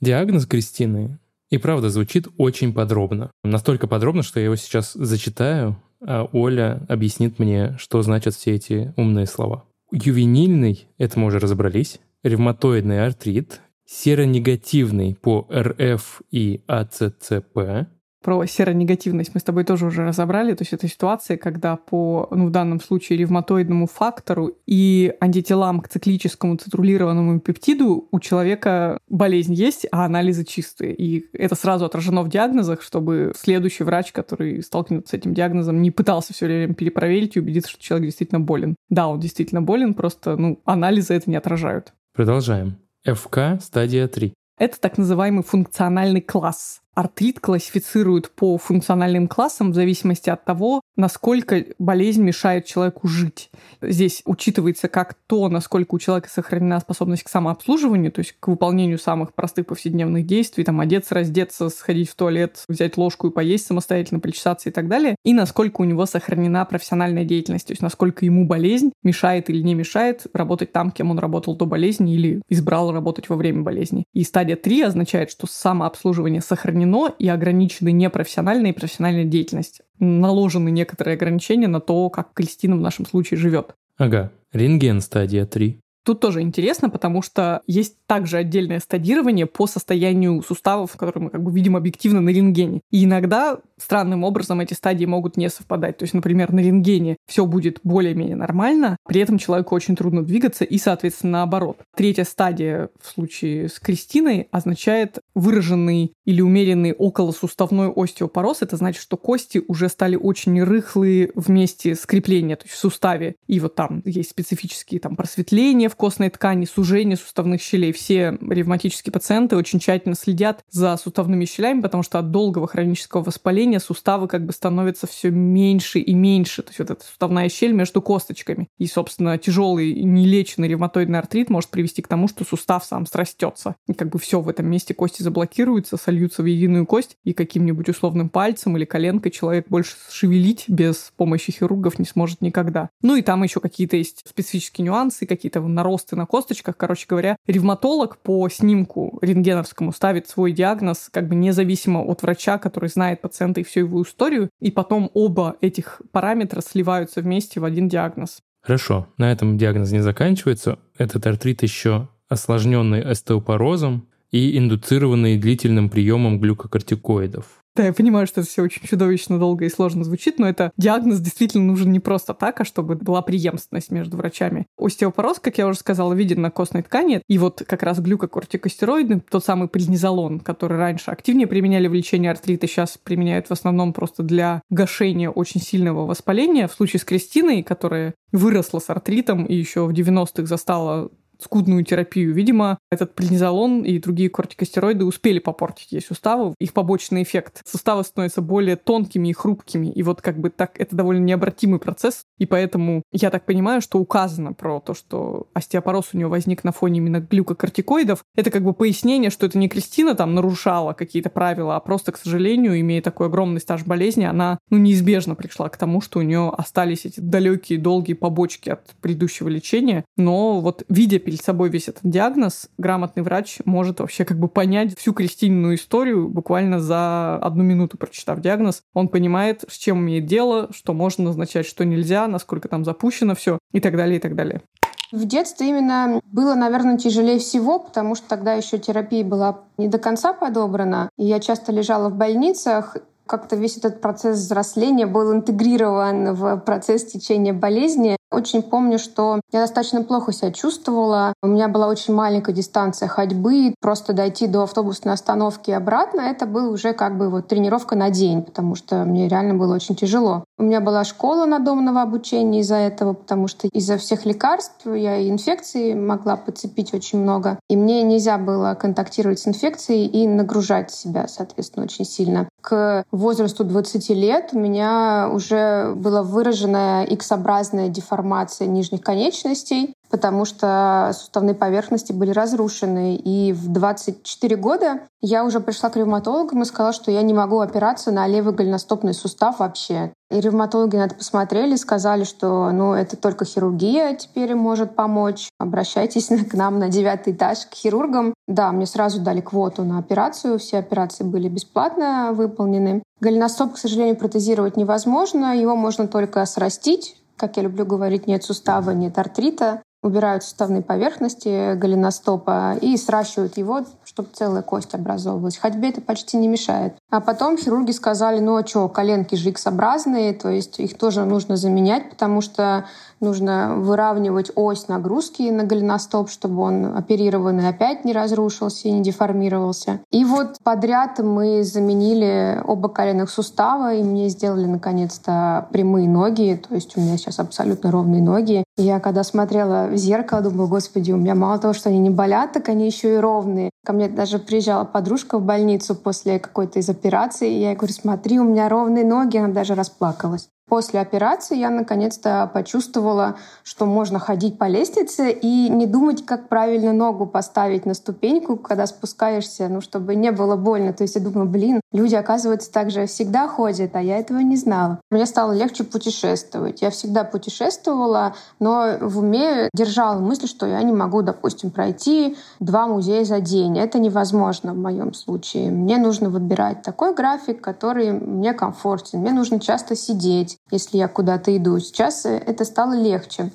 Диагноз Кристины и правда звучит очень подробно. Настолько подробно, что я его сейчас зачитаю, а Оля объяснит мне, что значат все эти умные слова. Ювенильный, это мы уже разобрались, ревматоидный артрит, серонегативный по РФ и АЦЦП, про серонегативность мы с тобой тоже уже разобрали. То есть это ситуация, когда по, ну, в данном случае, ревматоидному фактору и антителам к циклическому цитрулированному пептиду у человека болезнь есть, а анализы чистые. И это сразу отражено в диагнозах, чтобы следующий врач, который столкнется с этим диагнозом, не пытался все время перепроверить и убедиться, что человек действительно болен. Да, он действительно болен, просто ну, анализы это не отражают. Продолжаем. ФК стадия 3. Это так называемый функциональный класс. Артрит классифицируют по функциональным классам в зависимости от того, насколько болезнь мешает человеку жить. Здесь учитывается как то, насколько у человека сохранена способность к самообслуживанию, то есть к выполнению самых простых повседневных действий, там одеться, раздеться, сходить в туалет, взять ложку и поесть самостоятельно, причесаться и так далее, и насколько у него сохранена профессиональная деятельность, то есть насколько ему болезнь мешает или не мешает работать там, кем он работал до болезни или избрал работать во время болезни. И стадия 3 означает, что самообслуживание сохранено ограничено и ограничены непрофессиональная и профессиональная деятельность. Наложены некоторые ограничения на то, как Кристина в нашем случае живет. Ага, рентген стадия 3. Тут тоже интересно, потому что есть также отдельное стадирование по состоянию суставов, которые мы как бы видим объективно на рентгене. И иногда странным образом эти стадии могут не совпадать. То есть, например, на рентгене все будет более-менее нормально, при этом человеку очень трудно двигаться и, соответственно, наоборот. Третья стадия в случае с Кристиной означает выраженный или умеренный околосуставной остеопороз. Это значит, что кости уже стали очень рыхлые вместе с креплением, то есть в суставе. И вот там есть специфические там просветления в костной ткани, сужение суставных щелей. Все ревматические пациенты очень тщательно следят за суставными щелями, потому что от долгого хронического воспаления суставы как бы становятся все меньше и меньше. То есть вот эта суставная щель между косточками. И, собственно, тяжелый нелеченный ревматоидный артрит может привести к тому, что сустав сам срастется. И как бы все в этом месте кости заблокируются, сольются в единую кость, и каким-нибудь условным пальцем или коленкой человек больше шевелить без помощи хирургов не сможет никогда. Ну и там еще какие-то есть специфические нюансы, какие-то наросты на косточках. Короче говоря, ревматолог по снимку рентгеновскому ставит свой диагноз как бы независимо от врача, который знает пациента и всю его историю, и потом оба этих параметра сливаются вместе в один диагноз. Хорошо, на этом диагноз не заканчивается. Этот артрит еще осложненный остеопорозом и индуцированный длительным приемом глюкокортикоидов. Да, я понимаю, что это все очень чудовищно долго и сложно звучит, но это диагноз действительно нужен не просто так, а чтобы была преемственность между врачами. Остеопороз, как я уже сказала, виден на костной ткани, и вот как раз глюкокортикостероиды, тот самый преднизолон, который раньше активнее применяли в лечении артрита, сейчас применяют в основном просто для гашения очень сильного воспаления. В случае с Кристиной, которая выросла с артритом и еще в 90-х застала скудную терапию. Видимо, этот преднизолон и другие кортикостероиды успели попортить ей суставы. Их побочный эффект. Суставы становятся более тонкими и хрупкими. И вот как бы так это довольно необратимый процесс. И поэтому я так понимаю, что указано про то, что остеопороз у нее возник на фоне именно глюкокортикоидов. Это как бы пояснение, что это не Кристина там нарушала какие-то правила, а просто, к сожалению, имея такой огромный стаж болезни, она ну, неизбежно пришла к тому, что у нее остались эти далекие, долгие побочки от предыдущего лечения. Но вот видя перед собой весь этот диагноз, грамотный врач может вообще как бы понять всю Кристинину историю буквально за одну минуту, прочитав диагноз. Он понимает, с чем имеет дело, что можно назначать, что нельзя, насколько там запущено все и так далее, и так далее. В детстве именно было, наверное, тяжелее всего, потому что тогда еще терапия была не до конца подобрана. И я часто лежала в больницах, как-то весь этот процесс взросления был интегрирован в процесс течения болезни. Очень помню, что я достаточно плохо себя чувствовала. У меня была очень маленькая дистанция ходьбы. Просто дойти до автобусной остановки и обратно — это была уже как бы вот тренировка на день, потому что мне реально было очень тяжело. У меня была школа надомного обучения из-за этого, потому что из-за всех лекарств я и инфекции могла подцепить очень много. И мне нельзя было контактировать с инфекцией и нагружать себя, соответственно, очень сильно. К возрасту 20 лет у меня уже была выраженная X-образная деформация нижних конечностей, потому что суставные поверхности были разрушены. И в 24 года я уже пришла к ревматологам и сказала, что я не могу опираться на левый голеностопный сустав вообще. И ревматологи на это посмотрели, сказали, что ну, это только хирургия теперь может помочь. Обращайтесь <laughs> к нам на девятый этаж к хирургам. Да, мне сразу дали квоту на операцию. Все операции были бесплатно выполнены. Голеностоп, к сожалению, протезировать невозможно. Его можно только срастить. Как я люблю говорить, нет сустава, нет артрита убирают суставные поверхности голеностопа и сращивают его, чтобы целая кость образовывалась. Ходьбе это почти не мешает. А потом хирурги сказали, ну а что, коленки же X-образные, то есть их тоже нужно заменять, потому что нужно выравнивать ось нагрузки на голеностоп, чтобы он оперированный опять не разрушился и не деформировался. И вот подряд мы заменили оба коленных сустава, и мне сделали наконец-то прямые ноги, то есть у меня сейчас абсолютно ровные ноги. Я когда смотрела в зеркало, думаю, господи, у меня мало того, что они не болят, так они еще и ровные. Ко мне даже приезжала подружка в больницу после какой-то из операций, и я ей говорю, смотри, у меня ровные ноги, она даже расплакалась. После операции я наконец-то почувствовала, что можно ходить по лестнице и не думать, как правильно ногу поставить на ступеньку, когда спускаешься, ну, чтобы не было больно. То есть я думаю, блин, люди, оказывается, так же всегда ходят, а я этого не знала. Мне стало легче путешествовать. Я всегда путешествовала, но в уме держала мысль, что я не могу, допустим, пройти два музея за день. Это невозможно в моем случае. Мне нужно выбирать такой график, который мне комфортен. Мне нужно часто сидеть если я куда-то иду. Сейчас это стало легче.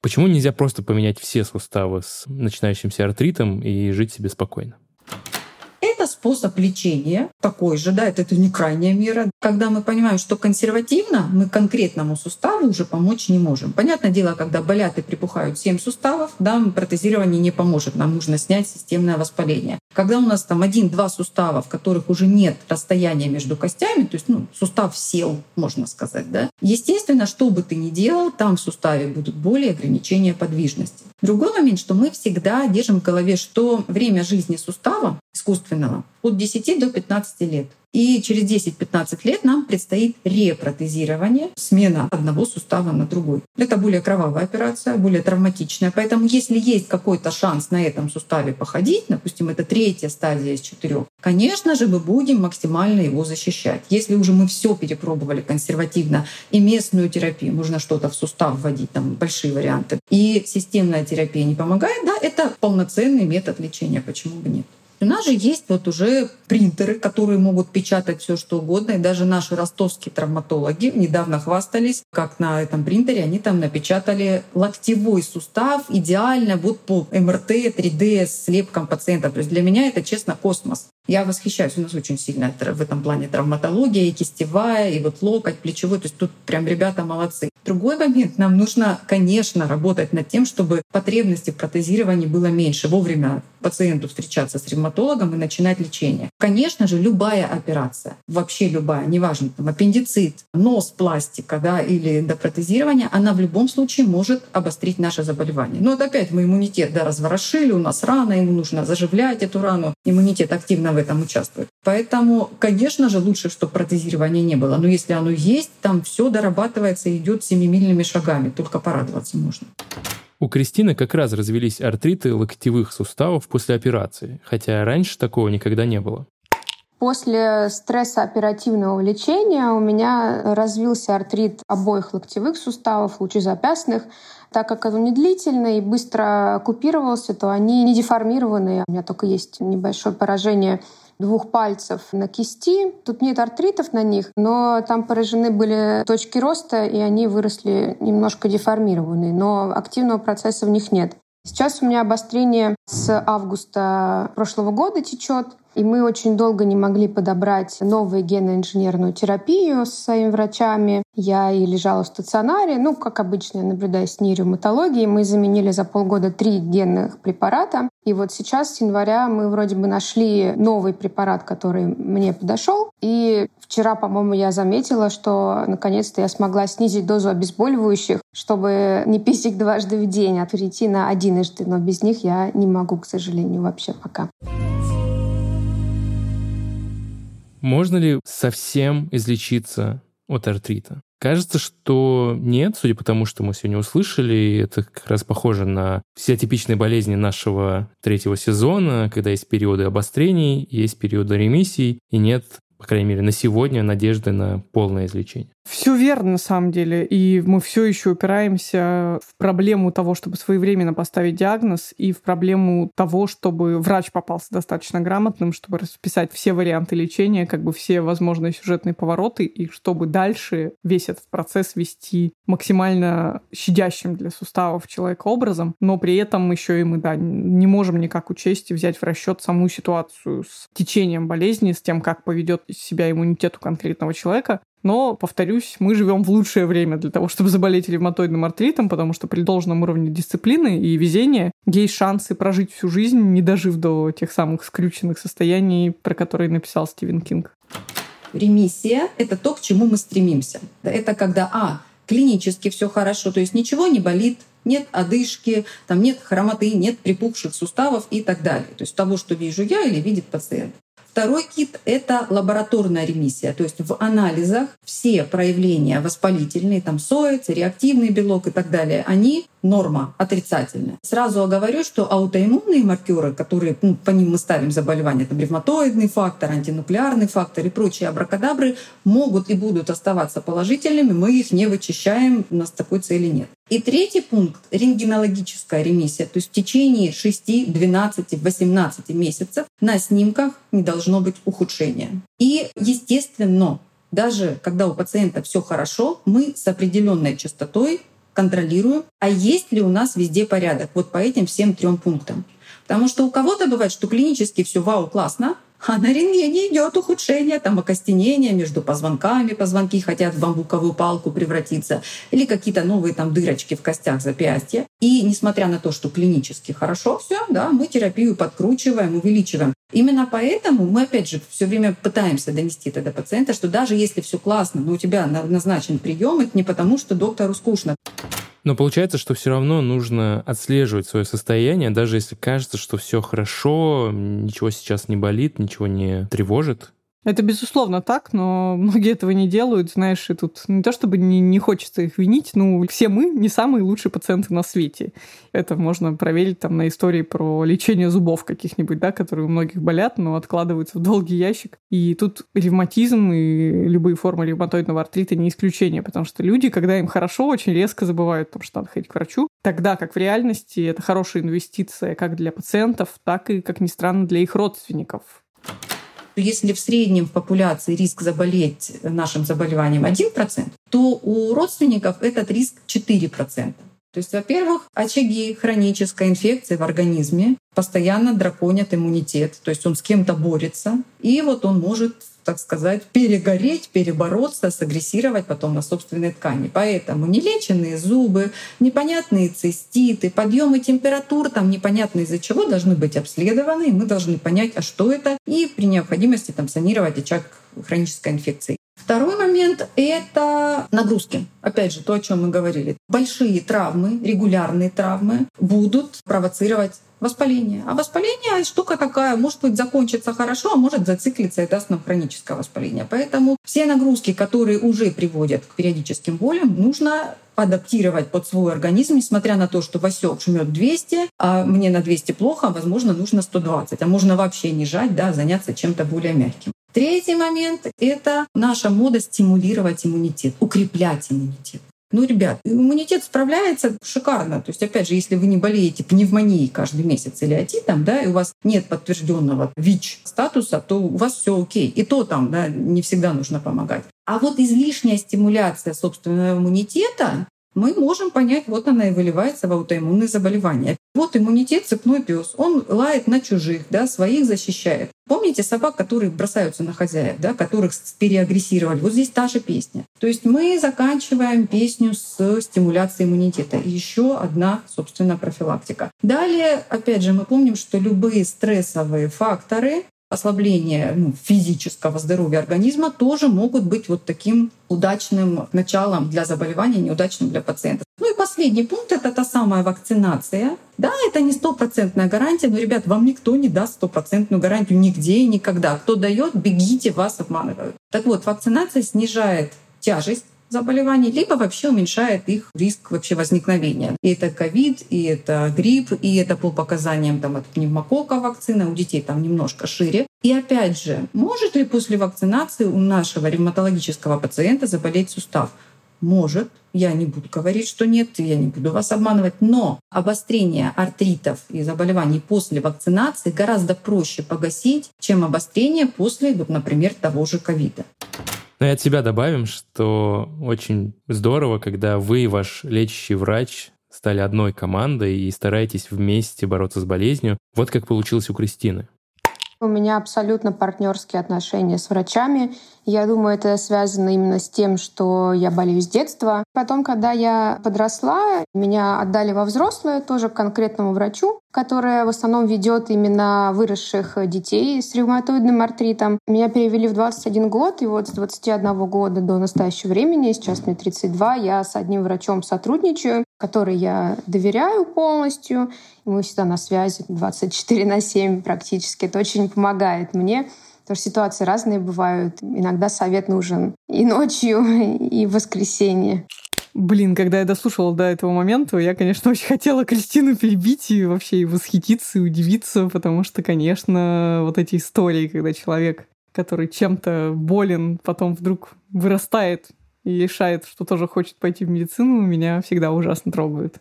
Почему нельзя просто поменять все суставы с начинающимся артритом и жить себе спокойно? Способ лечения такой же, да, это, это не крайняя мера. Когда мы понимаем, что консервативно мы конкретному суставу уже помочь не можем. Понятное дело, когда болят и припухают 7 суставов, да, протезирование не поможет, нам нужно снять системное воспаление. Когда у нас там один-два сустава, в которых уже нет расстояния между костями, то есть ну, сустав сел, можно сказать, да, естественно, что бы ты ни делал, там в суставе будут более ограничения подвижности. Другой момент, что мы всегда держим в голове, что время жизни сустава искусственного от 10 до 15 лет. И через 10-15 лет нам предстоит репротезирование, смена одного сустава на другой. Это более кровавая операция, более травматичная. Поэтому если есть какой-то шанс на этом суставе походить, допустим, это третья стадия из четырех, конечно же, мы будем максимально его защищать. Если уже мы все перепробовали консервативно и местную терапию, можно что-то в сустав вводить, там большие варианты, и системная терапия не помогает, да, это полноценный метод лечения, почему бы нет. У нас же есть вот уже принтеры, которые могут печатать все что угодно. И даже наши ростовские травматологи недавно хвастались, как на этом принтере они там напечатали локтевой сустав идеально вот по МРТ, 3D с слепком пациента. То есть для меня это, честно, космос. Я восхищаюсь, у нас очень сильно в этом плане травматология, и кистевая, и вот локоть, плечевой. То есть тут прям ребята молодцы. Другой момент, нам нужно, конечно, работать над тем, чтобы потребности в протезировании было меньше. Вовремя пациенту встречаться с ревматологом и начинать лечение. Конечно же, любая операция, вообще любая, неважно, там аппендицит, нос, пластика да, или эндопротезирование, она в любом случае может обострить наше заболевание. Но вот опять мы иммунитет да, разворошили, у нас рана, ему нужно заживлять эту рану. Иммунитет активно в этом участвует. Поэтому, конечно же, лучше, чтобы протезирования не было. Но если оно есть, там все дорабатывается и идет семимильными шагами. Только порадоваться можно. У Кристины как раз развелись артриты локтевых суставов после операции, хотя раньше такого никогда не было. После стресса оперативного лечения у меня развился артрит обоих локтевых суставов, лучезапястных. Так как он не длительный и быстро купировался, то они не деформированные. У меня только есть небольшое поражение двух пальцев на кисти. Тут нет артритов на них, но там поражены были точки роста, и они выросли немножко деформированные, но активного процесса в них нет. Сейчас у меня обострение с августа прошлого года течет. И мы очень долго не могли подобрать новую геноинженерную терапию с своими врачами. Я и лежала в стационаре. Ну, как обычно, я наблюдаю с нейроматологией. Мы заменили за полгода три генных препарата. И вот сейчас, с января, мы вроде бы нашли новый препарат, который мне подошел. И вчера, по-моему, я заметила, что наконец-то я смогла снизить дозу обезболивающих, чтобы не пить их дважды в день, а перейти на одиножды. Но без них я не могу, к сожалению, вообще пока. Можно ли совсем излечиться от артрита? Кажется, что нет, судя по тому, что мы сегодня услышали, это как раз похоже на все типичные болезни нашего третьего сезона, когда есть периоды обострений, есть периоды ремиссий, и нет по крайней мере, на сегодня надежды на полное излечение. Все верно, на самом деле. И мы все еще упираемся в проблему того, чтобы своевременно поставить диагноз, и в проблему того, чтобы врач попался достаточно грамотным, чтобы расписать все варианты лечения, как бы все возможные сюжетные повороты, и чтобы дальше весь этот процесс вести максимально щадящим для суставов человека образом, но при этом еще и мы да, не можем никак учесть и взять в расчет саму ситуацию с течением болезни, с тем, как поведет себя иммунитет у конкретного человека. Но, повторюсь, мы живем в лучшее время для того, чтобы заболеть ревматоидным артритом, потому что при должном уровне дисциплины и везения есть шансы прожить всю жизнь, не дожив до тех самых скрюченных состояний, про которые написал Стивен Кинг. Ремиссия — это то, к чему мы стремимся. Это когда, а, клинически все хорошо, то есть ничего не болит, нет одышки, там нет хромоты, нет припухших суставов и так далее. То есть того, что вижу я или видит пациент. Второй кит — это лабораторная ремиссия, то есть в анализах все проявления воспалительные, там соец, реактивный белок и так далее, они норма отрицательная. Сразу оговорю, что аутоиммунные маркеры, которые ну, по ним мы ставим заболевания, это ревматоидный фактор, антинуклеарный фактор и прочие абракадабры, могут и будут оставаться положительными, мы их не вычищаем, у нас такой цели нет. И третий пункт — рентгенологическая ремиссия. То есть в течение 6, 12, 18 месяцев на снимках не должно быть ухудшения. И, естественно, даже когда у пациента все хорошо, мы с определенной частотой контролируем, а есть ли у нас везде порядок вот по этим всем трем пунктам. Потому что у кого-то бывает, что клинически все вау, классно, а на рентгене идет ухудшение, там окостенение между позвонками, позвонки хотят в бамбуковую палку превратиться, или какие-то новые там дырочки в костях запястья. И несмотря на то, что клинически хорошо все, да, мы терапию подкручиваем, увеличиваем. Именно поэтому мы, опять же, все время пытаемся донести это до пациента, что даже если все классно, но у тебя назначен прием, это не потому, что доктору скучно. Но получается, что все равно нужно отслеживать свое состояние, даже если кажется, что все хорошо, ничего сейчас не болит, ничего не тревожит. Это безусловно так, но многие этого не делают, знаешь, и тут не то чтобы не, не хочется их винить, ну, все мы не самые лучшие пациенты на свете. Это можно проверить там на истории про лечение зубов каких-нибудь, да, которые у многих болят, но откладываются в долгий ящик. И тут ревматизм и любые формы ревматоидного артрита не исключение, потому что люди, когда им хорошо, очень резко забывают, потому что надо ходить к врачу, тогда как в реальности это хорошая инвестиция как для пациентов, так и, как ни странно, для их родственников если в среднем в популяции риск заболеть нашим заболеванием 1%, то у родственников этот риск 4%. То есть, во-первых, очаги хронической инфекции в организме постоянно драконят иммунитет, то есть он с кем-то борется, и вот он может так сказать, перегореть, перебороться, сагрессировать потом на собственные ткани. Поэтому нелеченные зубы, непонятные циститы, подъемы температур, там непонятно из-за чего, должны быть обследованы, и мы должны понять, а что это, и при необходимости там, санировать очаг хронической инфекции. Второй момент — это нагрузки. Опять же, то, о чем мы говорили. Большие травмы, регулярные травмы будут провоцировать воспаление. А воспаление — штука такая, может быть, закончится хорошо, а может зациклиться и даст нам хроническое воспаление. Поэтому все нагрузки, которые уже приводят к периодическим болям, нужно адаптировать под свой организм, несмотря на то, что Васек жмет 200, а мне на 200 плохо, а возможно, нужно 120. А можно вообще не жать, да, заняться чем-то более мягким. Третий момент — это наша мода стимулировать иммунитет, укреплять иммунитет. Ну, ребят, иммунитет справляется шикарно. То есть, опять же, если вы не болеете пневмонией каждый месяц или отитом, да, и у вас нет подтвержденного ВИЧ статуса, то у вас все окей. И то там, да, не всегда нужно помогать. А вот излишняя стимуляция собственного иммунитета мы можем понять, вот она и выливается в аутоиммунные заболевания. Вот иммунитет цепной пес, он лает на чужих, да, своих защищает. Помните собак, которые бросаются на хозяев, да, которых переагрессировали? Вот здесь та же песня. То есть мы заканчиваем песню с стимуляцией иммунитета. Еще одна, собственно, профилактика. Далее, опять же, мы помним, что любые стрессовые факторы ослабление ну, физического здоровья организма тоже могут быть вот таким удачным началом для заболевания, неудачным для пациента. Ну последний пункт — это та самая вакцинация. Да, это не стопроцентная гарантия, но, ребят, вам никто не даст стопроцентную гарантию нигде и никогда. Кто дает, бегите, вас обманывают. Так вот, вакцинация снижает тяжесть заболеваний, либо вообще уменьшает их риск вообще возникновения. И это ковид, и это грипп, и это по показаниям там, от пневмокока вакцина, у детей там немножко шире. И опять же, может ли после вакцинации у нашего ревматологического пациента заболеть сустав? Может, я не буду говорить, что нет, я не буду вас обманывать, но обострение артритов и заболеваний после вакцинации гораздо проще погасить, чем обострение после, например, того же ковида. Ну и от себя добавим, что очень здорово, когда вы и ваш лечащий врач стали одной командой и стараетесь вместе бороться с болезнью. Вот как получилось у Кристины. У меня абсолютно партнерские отношения с врачами. Я думаю, это связано именно с тем, что я болею с детства. Потом, когда я подросла, меня отдали во взрослое тоже к конкретному врачу, которая в основном ведет именно выросших детей с ревматоидным артритом. Меня перевели в 21 год, и вот с 21 года до настоящего времени, сейчас мне 32, я с одним врачом сотрудничаю, который я доверяю полностью. Мы всегда на связи 24 на 7 практически. Это очень помогает мне. Потому что ситуации разные бывают. Иногда совет нужен и ночью, <laughs> и в воскресенье. Блин, когда я дослушала до этого момента, я, конечно, очень хотела Кристину перебить и вообще и восхититься, и удивиться, потому что, конечно, вот эти истории, когда человек, который чем-то болен, потом вдруг вырастает и решает, что тоже хочет пойти в медицину, меня всегда ужасно трогают.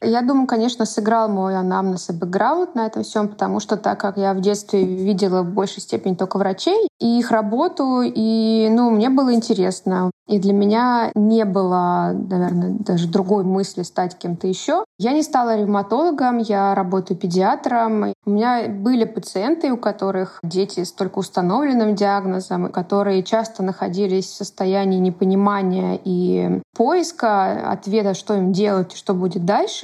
Я думаю, конечно, сыграл мой анамнез и бэкграунд на этом всем, потому что так как я в детстве видела в большей степени только врачей и их работу, и, ну, мне было интересно. И для меня не было, наверное, даже другой мысли стать кем-то еще. Я не стала ревматологом, я работаю педиатром. У меня были пациенты, у которых дети с только установленным диагнозом, которые часто находились в состоянии непонимания и поиска ответа, что им делать и что будет дальше.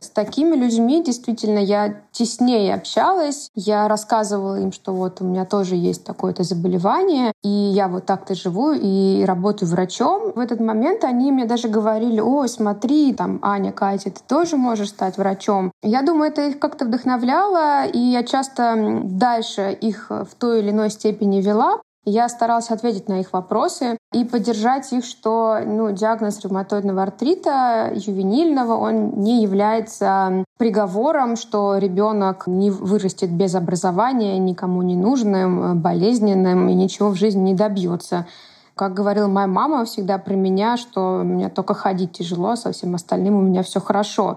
С такими людьми действительно я теснее общалась. Я рассказывала им, что вот у меня тоже есть такое-то заболевание, и я вот так-то живу и работаю врачом. В этот момент они мне даже говорили, ой, смотри, там, Аня, Катя, ты тоже можешь стать врачом. Я думаю, это их как-то вдохновляло, и я часто дальше их в той или иной степени вела, Я старалась ответить на их вопросы и поддержать их, что ну, диагноз ревматоидного артрита ювенильного, он не является приговором, что ребенок не вырастет без образования, никому не нужным, болезненным и ничего в жизни не добьется. Как говорила моя мама всегда про меня, что мне только ходить тяжело, а со всем остальным у меня все хорошо.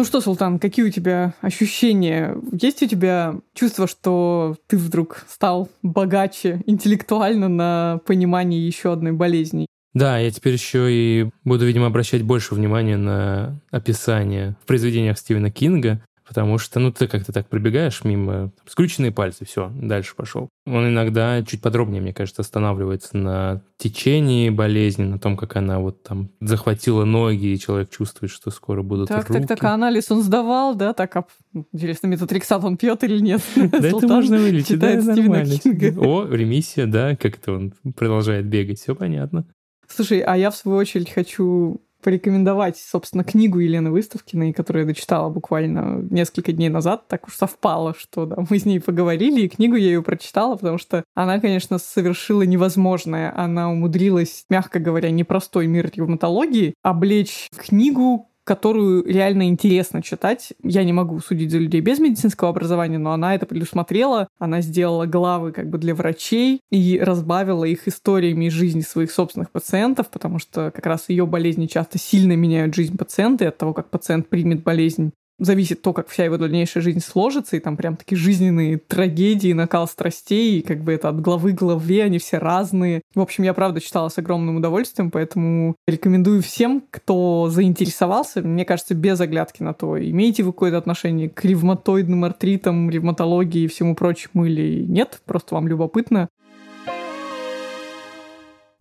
Ну что, Султан, какие у тебя ощущения? Есть у тебя чувство, что ты вдруг стал богаче интеллектуально на понимание еще одной болезни? Да, я теперь еще и буду, видимо, обращать больше внимания на описание в произведениях Стивена Кинга, потому что, ну, ты как-то так пробегаешь мимо, скрученные пальцы, все, дальше пошел. Он иногда чуть подробнее, мне кажется, останавливается на течении болезни, на том, как она вот там захватила ноги, и человек чувствует, что скоро будут так, руки. Так, так, а анализ он сдавал, да, так, а интересно, метотрексат он пьет или нет? <laughs> Да это можно вылечить, да, нормально. О, ремиссия, да, как это он продолжает бегать, все понятно. Слушай, а я в свою очередь хочу порекомендовать, собственно, книгу Елены Выставкиной, которую я дочитала буквально несколько дней назад. Так уж совпало, что да, мы с ней поговорили, и книгу я ее прочитала, потому что она, конечно, совершила невозможное. Она умудрилась, мягко говоря, непростой мир ревматологии облечь книгу, которую реально интересно читать. Я не могу судить за людей без медицинского образования, но она это предусмотрела. Она сделала главы как бы для врачей и разбавила их историями из жизни своих собственных пациентов, потому что как раз ее болезни часто сильно меняют жизнь пациента и от того, как пациент примет болезнь зависит то, как вся его дальнейшая жизнь сложится, и там прям такие жизненные трагедии, накал страстей, и как бы это от главы к главе, они все разные. В общем, я правда читала с огромным удовольствием, поэтому рекомендую всем, кто заинтересовался, мне кажется, без оглядки на то, имеете вы какое-то отношение к ревматоидным артритам, ревматологии и всему прочему или нет, просто вам любопытно.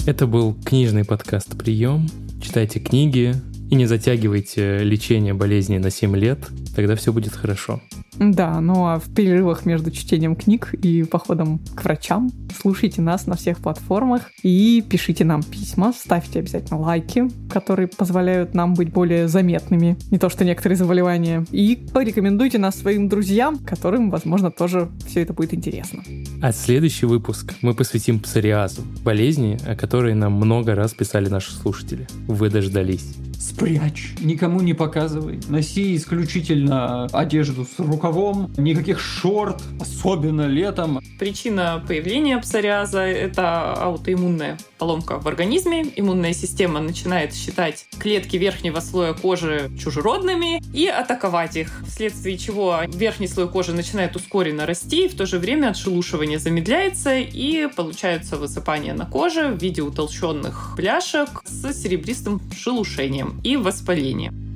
Это был книжный подкаст «Прием». Читайте книги, и не затягивайте лечение болезни на 7 лет, тогда все будет хорошо. Да, ну а в перерывах между чтением книг и походом к врачам слушайте нас на всех платформах и пишите нам письма, ставьте обязательно лайки, которые позволяют нам быть более заметными, не то что некоторые заболевания, и порекомендуйте нас своим друзьям, которым, возможно, тоже все это будет интересно. А следующий выпуск мы посвятим псориазу, болезни, о которой нам много раз писали наши слушатели. Вы дождались спрячь, никому не показывай. Носи исключительно одежду с рукавом, никаких шорт, особенно летом. Причина появления псориаза – это аутоиммунная поломка в организме. Иммунная система начинает считать клетки верхнего слоя кожи чужеродными и атаковать их, вследствие чего верхний слой кожи начинает ускоренно расти, и в то же время отшелушивание замедляется, и получается высыпание на коже в виде утолщенных пляшек с серебристым шелушением и воспалением.